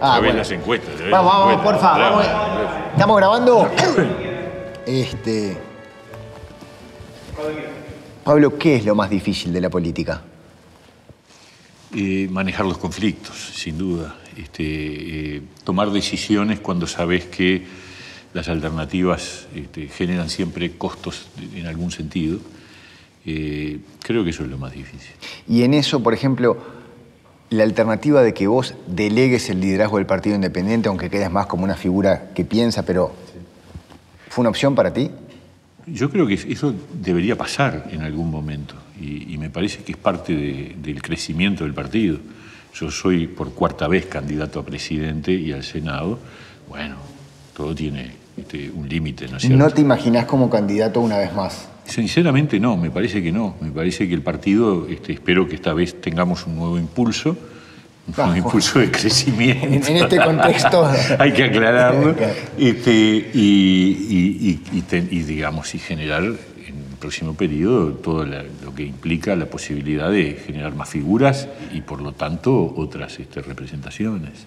Ah, bueno. las encuestas. Vamos, vamos, encuestas. porfa, Bravo. vamos. ¿Estamos grabando? Este. Pablo, ¿qué es lo más difícil de la política? Eh, manejar los conflictos, sin duda. Este, eh, tomar decisiones cuando sabes que las alternativas este, generan siempre costos en algún sentido. Eh, creo que eso es lo más difícil. Y en eso, por ejemplo, la alternativa de que vos delegues el liderazgo del Partido Independiente, aunque quedes más como una figura que piensa, pero ¿fue una opción para ti? Yo creo que eso debería pasar en algún momento y, y me parece que es parte de- del crecimiento del partido. Yo soy por cuarta vez candidato a presidente y al Senado. Bueno, todo tiene este, un límite, ¿no es cierto? No te imaginás como candidato una vez más. Sinceramente no, me parece que no. Me parece que el partido, este, espero que esta vez tengamos un nuevo impulso, un nuevo impulso de crecimiento. En, en este contexto. Hay que aclararlo. Este, y, y- y- y te- y, digamos, y generar en el próximo periodo todo la- lo que implica la posibilidad de generar más figuras y, por lo tanto, otras este, representaciones.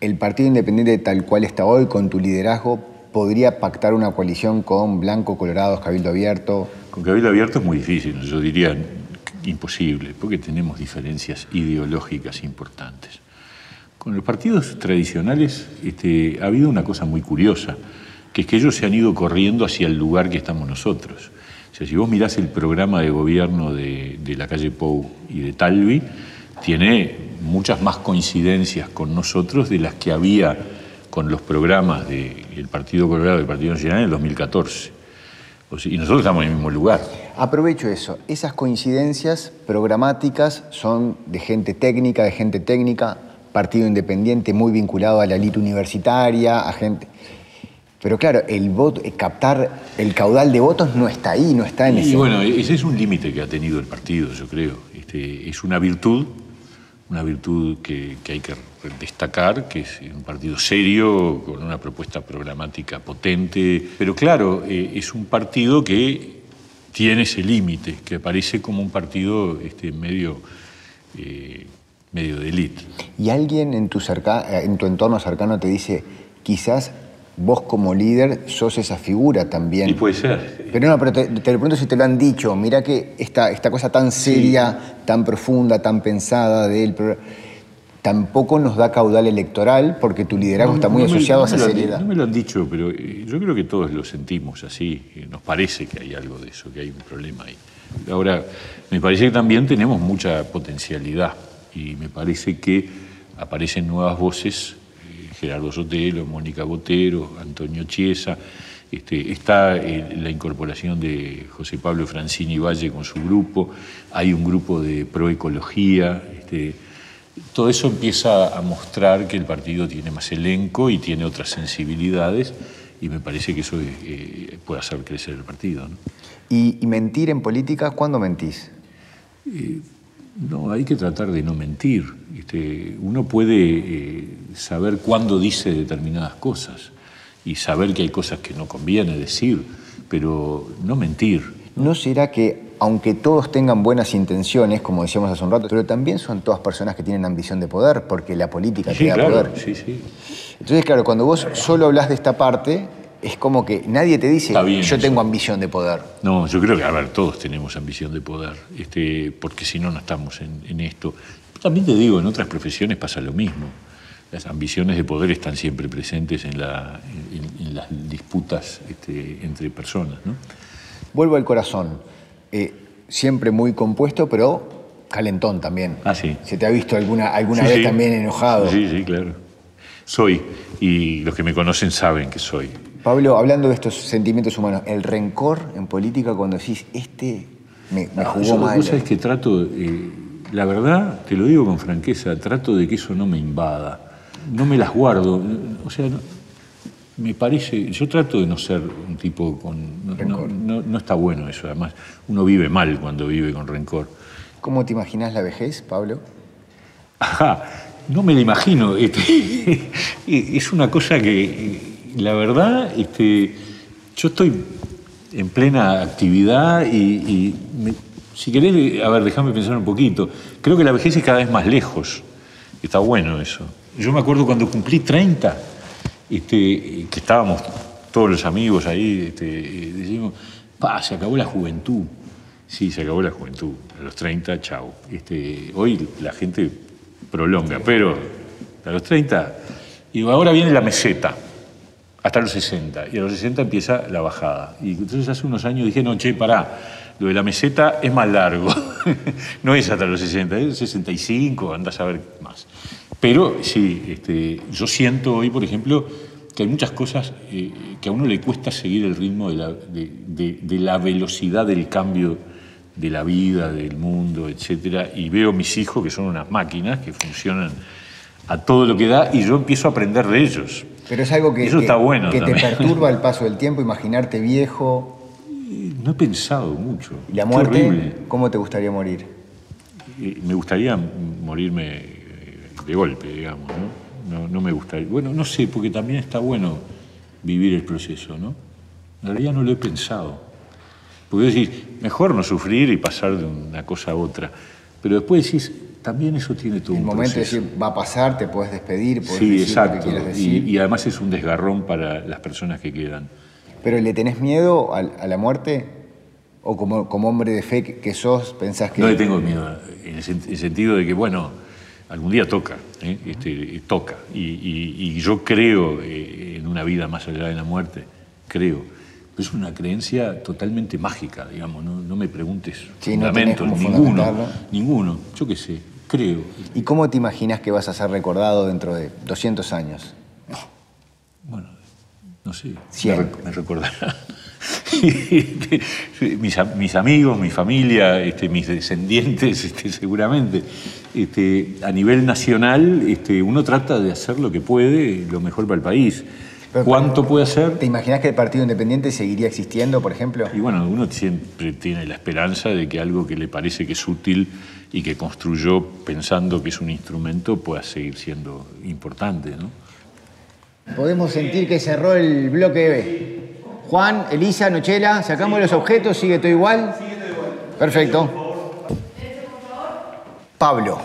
El Partido Independiente tal cual está hoy, con tu liderazgo, podría pactar una coalición con Blanco, Colorados, Cabildo Abierto. Con Cabildo Abierto es muy difícil, yo diría imposible, porque tenemos diferencias ideológicas importantes. Con los partidos tradicionales este, ha habido una cosa muy curiosa, que es que ellos se han ido corriendo hacia el lugar que estamos nosotros. O sea, si vos mirás el programa de gobierno de, de la calle Pou y de Talvi, tiene muchas más coincidencias con nosotros de las que había con los programas del Partido Colorado y el Partido Nacional en el 2014. O sea, y nosotros estamos en el mismo lugar. Aprovecho eso. Esas coincidencias programáticas son de gente técnica, de gente técnica, partido independiente muy vinculado a la elite universitaria, a gente. Pero claro, el voto, eh, captar el caudal de votos no está ahí, no está en Y ese. bueno, ese es un límite que ha tenido el partido, yo creo. Este, es una virtud, una virtud que, que hay que destacar, que es un partido serio, con una propuesta programática potente. Pero claro, eh, es un partido que tiene ese límite, que aparece como un partido este, medio, eh, medio de élite. Y alguien en tu, cerca- eh, en tu entorno cercano te dice, quizás vos como líder sos esa figura también. Y puede ser. Pero no, pero te, te lo pregunto si te lo han dicho. Mira que esta, esta cosa tan seria, tan profunda, tan pensada de él, pero tampoco nos da caudal electoral porque tu liderazgo está muy No me- asociado no a esa seriedad. No me lo han dicho, pero eh, yo creo que todos lo sentimos así. eh, Nos parece que hay algo de eso, que hay un problema ahí. Ahora, me parece que también tenemos mucha potencialidad y me parece que aparecen nuevas voces, eh, Gerardo Sotelo, Mónica Botero, Antonio Chiesa. Este, está la incorporación de José Pablo Francini Valle con su grupo, hay un grupo de proecología. Este, todo eso empieza a mostrar que el partido tiene más elenco y tiene otras sensibilidades y me parece que eso eh, puede hacer crecer el partido. ¿no? Y, y mentir en política, ¿cuándo mentís? No, hay que tratar de no mentir. Este, uno puede eh, saber cuándo dice determinadas cosas y saber que hay cosas que no conviene decir, pero no mentir. ¿No será que, aunque todos tengan buenas intenciones, como decíamos hace un rato, pero también son todas personas que tienen ambición de poder, porque la política te Sí, da claro, poder? sí, sí. Entonces, claro, cuando vos solo hablas de esta parte, es como que nadie te dice, bien yo tengo ambición de poder. No, yo creo que, a ver, todos tenemos ambición de poder, este, porque si no, no estamos en, en esto. También te digo, en otras profesiones pasa lo mismo. Las ambiciones de poder están siempre presentes en, la- en- en las disputas este, entre personas. ¿no? Vuelvo al corazón. Eh, siempre muy compuesto, pero calentón también. Ah, sí. ¿Se te ha visto alguna, alguna Sí, vez sí. también enojado? Sí, sí, claro. Soy, y los que me conocen saben que soy. Pablo, hablando de estos sentimientos humanos, el rencor en política cuando decís, este me, me jugó Yo, mal. Vos sabés que trato, eh, la verdad, te lo digo con franqueza, trato de que eso no me invada. No me las guardo. O sea, no- me parece, yo trato de no ser un tipo con... No, no- no- no está bueno eso, además. Uno vive mal cuando vive con rencor. ¿Cómo te imaginas la vejez, Pablo? Ajá, no me lo imagino. este, es una cosa que, la verdad, este, yo estoy en plena actividad y, y me- si querés, a ver, déjame pensar un poquito. Creo que la vejez es cada vez más lejos. Está bueno eso. yo me acuerdo cuando cumplí 30, que estábamos todos los amigos ahí, este, decimos, se acabó la juventud. Sí, se acabó la juventud. A los 30, chau. Este, hoy la gente prolonga, pero a los 30, y ahora viene la meseta, hasta los 60, y a los 60 empieza la bajada. Y entonces hace unos años dije, no, che, pará, lo de la meseta es más largo, no es hasta los 60, es 65, andás a ver más. Pero sí, este, yo siento hoy, por ejemplo, que hay muchas cosas eh, que a uno le cuesta seguir el ritmo de la, de, de la velocidad del cambio de la vida, del mundo, etcétera, y veo mis hijos que son unas máquinas que funcionan a todo lo que da y yo empiezo a aprender de ellos. Pero es algo que, Eso está bueno que te perturba el paso del tiempo, imaginarte viejo. No he pensado mucho. ¿Y la muerte? ¿Cómo te gustaría morir? Eh, Me gustaría morirme de golpe, digamos, ¿no? No, no me gustaría. Bueno, no sé, porque también está bueno vivir el proceso, ¿no? En realidad no lo he pensado. Porque decís, mejor no sufrir y pasar de una cosa a otra. Pero después decís, también eso tiene todo El un momento de proceso. decir, va a pasar, te puedes despedir, puedes Sí, decir lo que exacto. quieras Y, decir. y además es un desgarrón para las personas que quedan. ¿Pero le tenés miedo a, la muerte? ¿O como, como hombre de fe que- sos, pensás que... No le tengo miedo, en el, sen- el sentido de que, bueno, algún día toca, ¿eh? Este, toca. Y, y- y yo creo eh, en una vida más allá de la muerte, creo. Pero es una creencia totalmente mágica, digamos, no, no me preguntes Sí, fundamentos, ninguno, ninguno, yo qué sé, creo. ¿Y cómo te imaginas que vas a ser recordado dentro de 200 años? Bueno, no sé, Cien. me, rec- mis, am- mis amigos, mi familia, este, mis descendientes, este, seguramente. Este, a nivel nacional, este, uno trata de hacer lo que puede, lo mejor para el país. Pero, ¿Cuánto puede hacer? ¿Te imaginas que el Partido Independiente seguiría existiendo, por ejemplo? Y bueno, uno siempre tiene la esperanza de que algo que le parece que es útil y que construyó pensando que es un instrumento pueda seguir siendo importante, ¿no? Podemos sentir que cerró el bloque B. Juan, Elisa, Nochela, sacamos los objetos, ¿sigue todo igual? Sigue todo igual. Perfecto. Pablo,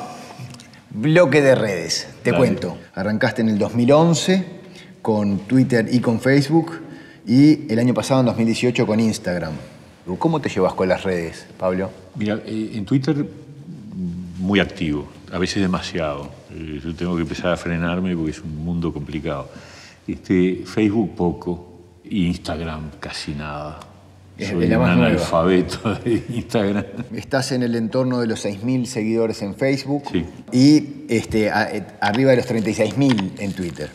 bloque de redes, te Dale. cuento. Arrancaste en el 2011 con Twitter y con Facebook y el año pasado, en 2018, con Instagram. ¿Cómo te llevas con las redes, Pablo? Mira, eh, en Twitter muy activo, a veces demasiado. Eh, Yo tengo que empezar a frenarme porque es un mundo complicado. Este, Facebook poco, Instagram casi nada. Soy un nueva. analfabeto de Instagram. Estás en el entorno de los 6.000 seguidores en Facebook Sí. y este, a- eh, arriba de los 36.000 en Twitter.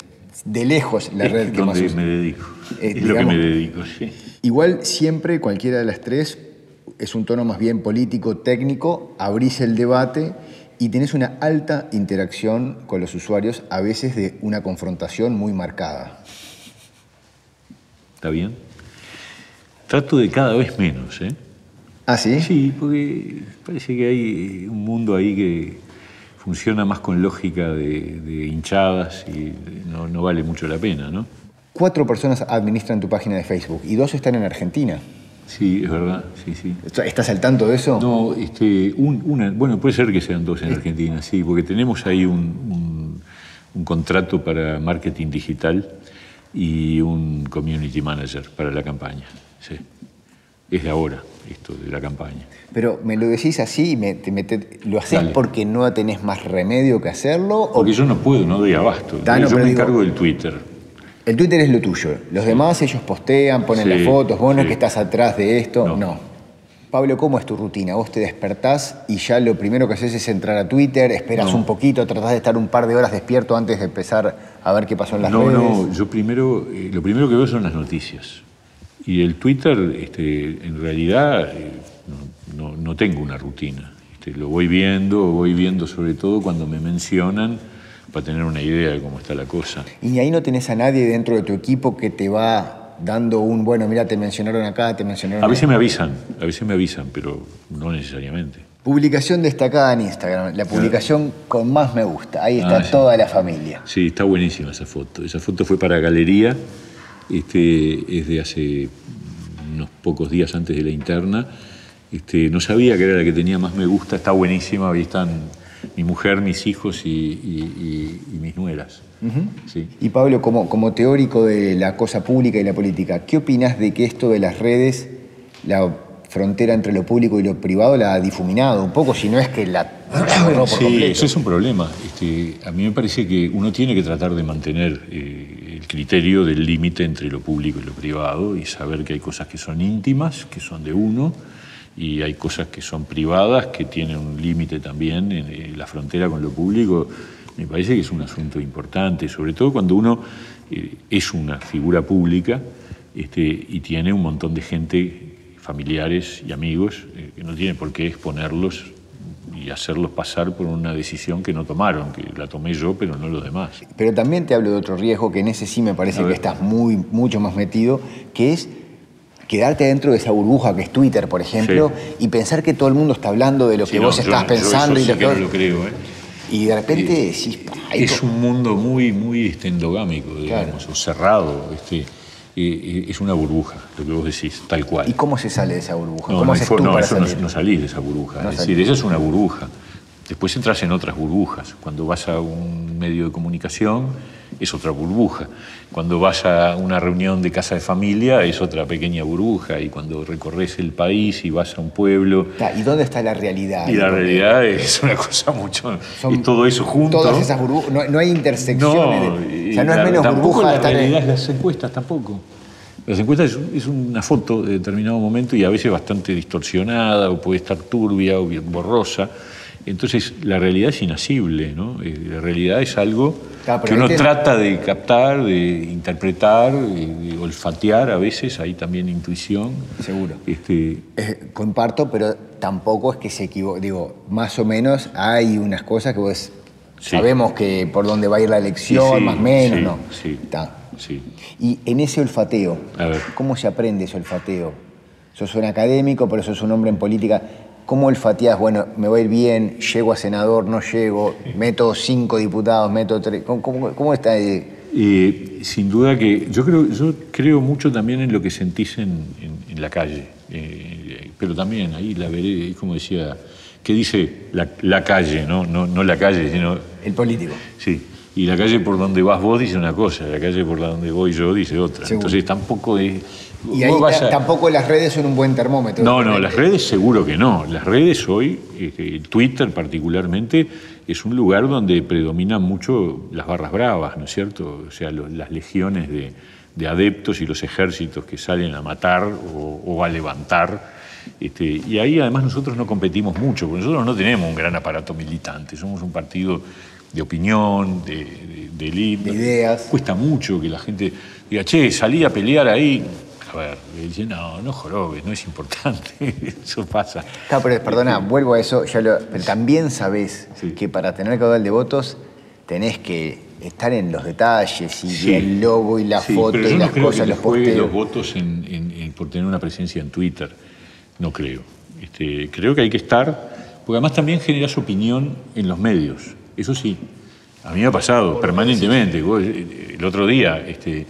De lejos la red que más me dedico. Eh, es lo que me dedico, sí. Igual siempre, cualquiera de las tres, es un tono más bien político, técnico, abrís el debate y tenés una alta interacción con los usuarios, a veces de una confrontación muy marcada. ¿Está bien? Trato de cada vez menos, ¿eh? ¿Ah, sí? Sí, porque parece que hay un mundo ahí que funciona más con lógica de, de hinchadas y no, no vale mucho la pena, ¿no? Cuatro personas administran tu página de Facebook y dos están en Argentina. Sí, es verdad, sí, sí. ¿Estás al tanto de eso? No, este, un- una, bueno, puede ser que sean dos en Argentina, sí, porque tenemos ahí un, un- un contrato para marketing digital y un community manager para la campaña, sí. Es de ahora, esto de la campaña. Pero me lo decís así me, te mete- ¿lo haces Dale. porque no tenés más remedio que hacerlo? O Porque yo no puedo, no doy abasto. Yo me digo- encargo del Twitter. el Twitter es lo tuyo. Los demás ellos postean, ponen Sí, las fotos, vos no es que estás atrás de esto, no. No. Pablo, ¿cómo es tu rutina? Vos te despertás y ya lo primero que haces es entrar a Twitter, esperas No. un poquito, tratás de estar un par de horas despierto antes de empezar a ver qué pasó en las No, redes. no, yo primero, eh, lo primero que veo son las noticias. Y el Twitter, este, en realidad, eh, no, no- no tengo una rutina. Este, lo voy viendo, voy viendo sobre todo cuando me mencionan para tener una idea de cómo está la cosa. Y ahí no tenés a nadie dentro de tu equipo que te va dando un, bueno, mira, te mencionaron acá, te mencionaron A veces ahí. me avisan, a veces me avisan, pero no necesariamente. Publicación destacada en Instagram, la publicación con más me gusta. Ahí está Ah, sí. toda la familia. Sí, está buenísima esa foto. Esa foto fue para Galería, este, es de hace unos pocos días antes de la interna. Este, no sabía que era la que tenía más me gusta, está buenísima, ahí están mi mujer, mis hijos y, mis nueras. Y Pablo, como, como teórico de la cosa pública y la política, ¿qué opinas de que esto de las redes, la frontera entre lo público y lo privado la ha difuminado un poco, si no es que la... sí, eso es un problema. Este, a mí me parece que uno tiene que tratar de mantener eh, el criterio del límite entre lo público y lo privado y saber que hay cosas que son íntimas, que son de uno, y hay cosas que son privadas, que tienen un límite también en, la frontera con lo público. Me parece que es un asunto importante, sobre todo cuando uno eh, es una figura pública este, y tiene un montón de gente familiares y amigos, eh, que no tienen por qué exponerlos y hacerlos pasar por una decisión que no tomaron, que la tomé yo, pero no los demás. Pero también te hablo de otro riesgo, que en ese sí me parece que estás muy, mucho más metido, que es quedarte dentro de esa burbuja que es Twitter, por ejemplo, y pensar que todo el mundo está hablando de lo que vos estás pensando. y lo que no lo creo, ¿eh? Y de repente Es un mundo muy, muy este, endogámico, digamos, o cerrado. Este, es una burbuja, lo que vos decís, tal cual. ¿Y cómo se sale de esa burbuja? No, ¿Cómo no, eso no, salís de esa burbuja. es decir, esa es una burbuja. Después entras en otras burbujas. Cuando vas a un medio de comunicación es otra burbuja. Cuando vas a una reunión de casa de familia es otra pequeña burbuja. Y cuando recorres el país y vas a un pueblo... ¿Y dónde está la realidad? Y la realidad es una cosa mucho... y todo eso junto... Todas esas burbujas... No, hay intersecciones. No, o sea, no es menos burbuja... La realidad es las encuestas tampoco. Las encuestas es, una foto de determinado momento y a veces bastante distorsionada o puede estar turbia o borrosa. Entonces, la realidad es inasible, ¿no? Eh, la realidad es algo que uno trata de captar, de interpretar, de, olfatear a veces, hay también intuición. Seguro. Este... Eh, comparto, pero tampoco es que se equivoque. Digo, más o menos hay unas cosas que vos sabemos que por dónde va a ir la elección, más o menos, ¿no? Sí. Sí. Y en ese olfateo, ¿cómo se aprende ese olfateo? Sos un académico, pero sos un hombre en política. ¿Cómo olfateás? Bueno, me va a ir bien, llego a senador, no llego, meto cinco diputados, meto tres. ¿Cómo, está ahí? sin duda que yo creo, yo creo mucho también en lo que sentís en, la calle, eh, pero también ahí la veré, como decía, ¿qué dice la, calle? ¿no? No, no la calle, sino... El político. Sí, y la calle por donde vas vos dice una cosa, la calle por donde voy yo dice otra. Entonces tampoco es... Y ahí tampoco las redes son un buen termómetro. No, no, las redes seguro que no. Las redes hoy, este, Twitter particularmente, es un lugar donde predominan mucho las barras bravas, ¿no es cierto? O sea, las legiones de, adeptos y los ejércitos que salen a matar o, a levantar. Este, y ahí además nosotros no competimos mucho, porque nosotros no tenemos un gran aparato militante, somos un partido de opinión, de, de, ideas. Cuesta mucho que la gente diga, che, salí a pelear ahí. A ver, le dice, no, no jorobes, no es importante, eso pasa. Claro, pero perdona, vuelvo a eso, ya lo, pero también sabés que para tener caudal de votos tenés que estar en los detalles y el logo y la foto y las cosas, los posteos. los votos por tener una presencia en Twitter, no creo. Este, creo que hay que estar, porque además también generas opinión en los medios. Eso sí, a mí me ha pasado permanentemente. Eh, el otro día este,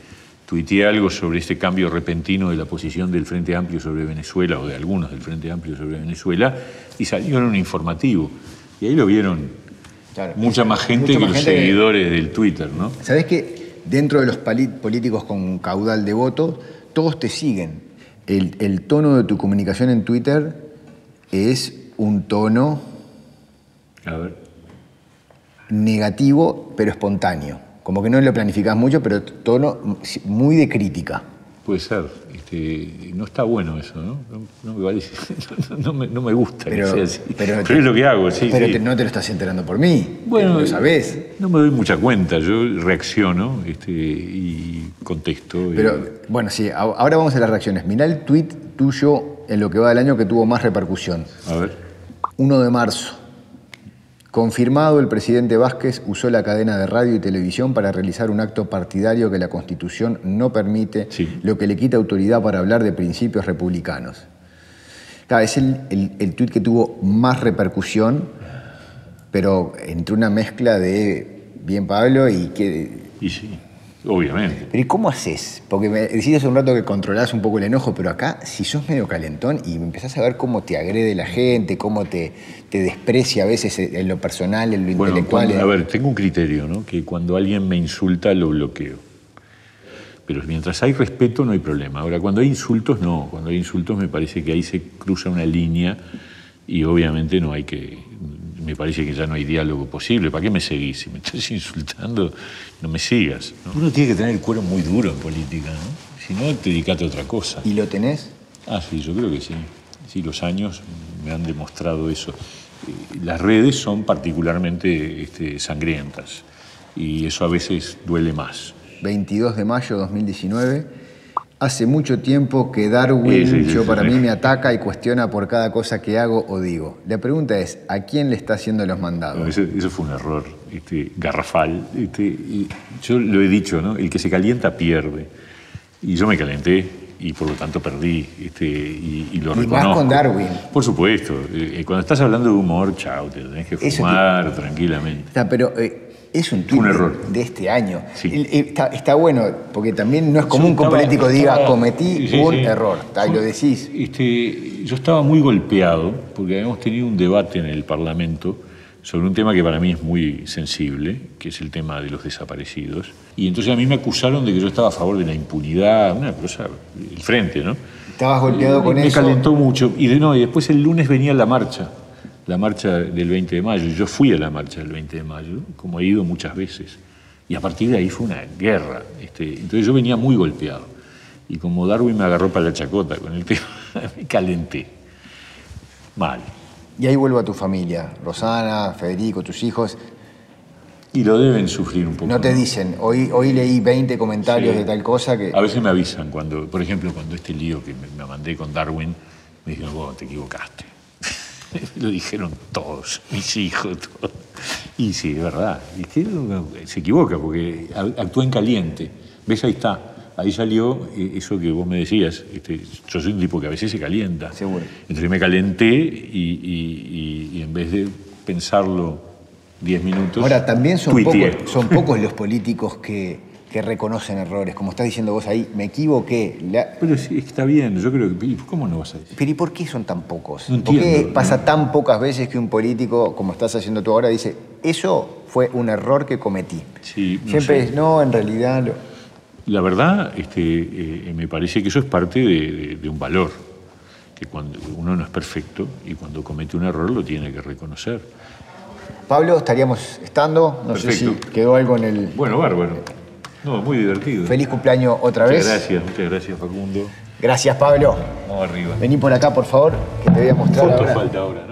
tuiteé algo sobre este cambio repentino de la posición del Frente Amplio sobre Venezuela, o de algunos del Frente Amplio sobre Venezuela, y salió en un informativo. Y ahí lo vieron mucha más gente que los seguidores del Twitter, ¿no? ¿Sabés que dentro de los políticos con caudal de votos, todos te siguen? el tono de tu comunicación en Twitter es un tono... A ver negativo, pero espontáneo. Como que no lo planificás mucho, pero tono muy de crítica. Puede ser. Este, no está bueno eso, ¿no? No, me, gusta pero, que sea así. Pero, es lo que hago, sí. Pero no te lo estás enterando por mí. Bueno, lo sabés. No me doy mucha cuenta. Yo reacciono este, y contesto. Pero, bueno, sí, ahora vamos a las reacciones. Mirá el tweet tuyo en lo que va del año que tuvo más repercusión. A ver. 1 de marzo. Confirmado, el presidente Vázquez usó la cadena de radio y televisión para realizar un acto partidario que la Constitución no permite, lo que le quita autoridad para hablar de principios republicanos. es el, el, tuit que tuvo más repercusión, pero entre una mezcla de bien Pablo y que... Y sí. Obviamente. Pero ¿y cómo haces? Porque me decís hace un rato que controlás un poco el enojo, pero acá, si sos medio calentón y empezás a ver cómo te agrede la gente, cómo te, te desprecia a veces en lo personal, en lo Bueno, intelectual. cuando- a ver, tengo un criterio, ¿no? Que cuando alguien me insulta lo bloqueo. Pero mientras hay respeto no hay problema. Ahora, cuando hay insultos, no. Cuando hay insultos me parece que ahí se cruza una línea y obviamente no hay que... Me parece que ya no hay diálogo posible. ¿Para qué me seguís? Si me estás insultando, no me sigas. ¿no? Uno tiene que tener el cuero muy duro en política, ¿no? Si no, dedicate a otra cosa. ¿Y lo tenés? Ah, sí, yo creo que sí. Sí, los años me han demostrado eso. Eh, Las redes son particularmente este, sangrientas y eso a veces duele más. 22 de mayo de 2019. Hace mucho tiempo que Darwin, Sí, sí, sí, yo sí, para mí, me ataca y cuestiona por cada cosa que hago o digo. La pregunta es, ¿a quién le está haciendo los mandados? No, Eso, eso fue un error este, garrafal. Este, y yo lo he dicho, ¿no? El que se calienta pierde. Y yo me calenté y por lo tanto perdí. Este, y, y lo Y más reconozco. con Darwin. Por supuesto. Eh, eh, cuando estás hablando de humor, chao, te tenés que fumar tranquilamente. Está, pero eh, es un tuit un de- error. de este año. Sí. Está, está bueno, porque también no es común que un político diga, estaba- cometí sí, un sí. error. Y lo decís. Este, yo estaba muy golpeado porque habíamos tenido un debate en el Parlamento sobre un tema que para mí es muy sensible, que es el tema de los desaparecidos. Y entonces a mí me acusaron de que yo estaba a favor de la impunidad, una cosa, el frente, ¿no? Estabas golpeado con me eso. calentó mucho. Y, de, no, y después el lunes venía la marcha, la marcha del 20 de mayo. y Yo fui a la marcha del 20 de mayo, como he ido muchas veces. Y a partir de ahí fue una guerra. Este, entonces yo venía muy golpeado. Y como Darwin me agarró para la chacota con el tema, me calenté. Mal. Y ahí vuelvo a tu familia, Rosana, Federico, tus hijos. Y lo deben sufrir un poco. No te dicen, hoy, hoy leí 20 comentarios Sí. de tal cosa que... A veces me avisan cuando, por ejemplo, cuando este lío que me, me mandé con Darwin, me dijeron, vos te equivocaste. Lo dijeron todos, mis hijos, todos. Y sí, es verdad. Y que se equivoca porque actúa en caliente. ¿Ves? Ahí está. Ahí salió eh, eso que vos me decías. Este, yo soy un tipo que a veces se calienta. Seguro. Entonces me calenté y, y- y- y en vez de pensarlo 10 minutos. Ahora, también son pocos, son pocos los políticos que, que reconocen errores. Como estás diciendo vos ahí, me equivoqué. La- Pero sí, está bien, yo creo que. ¿Cómo no vas a decir? Pero ¿y por qué son tan pocos? No ¿Por qué entiendo, pasa tan pocas veces que un político, como estás haciendo tú ahora, dice, eso fue un error que cometí? Sí, no Siempre sé. es, no, en realidad... lo-". La verdad, este, eh, me parece que eso es parte de, de- de un valor, que cuando uno no es perfecto y cuando comete un error lo tiene que reconocer. Pablo, estaríamos estando, no sé si quedó algo en el... Bueno, bárbaro. No, muy divertido. Feliz cumpleaños otra Muchas vez. gracias, muchas gracias Facundo. Gracias, Pablo. Vamos arriba. Vení por acá, por favor, que te voy a mostrar Foto ahora. falta ahora, ¿no?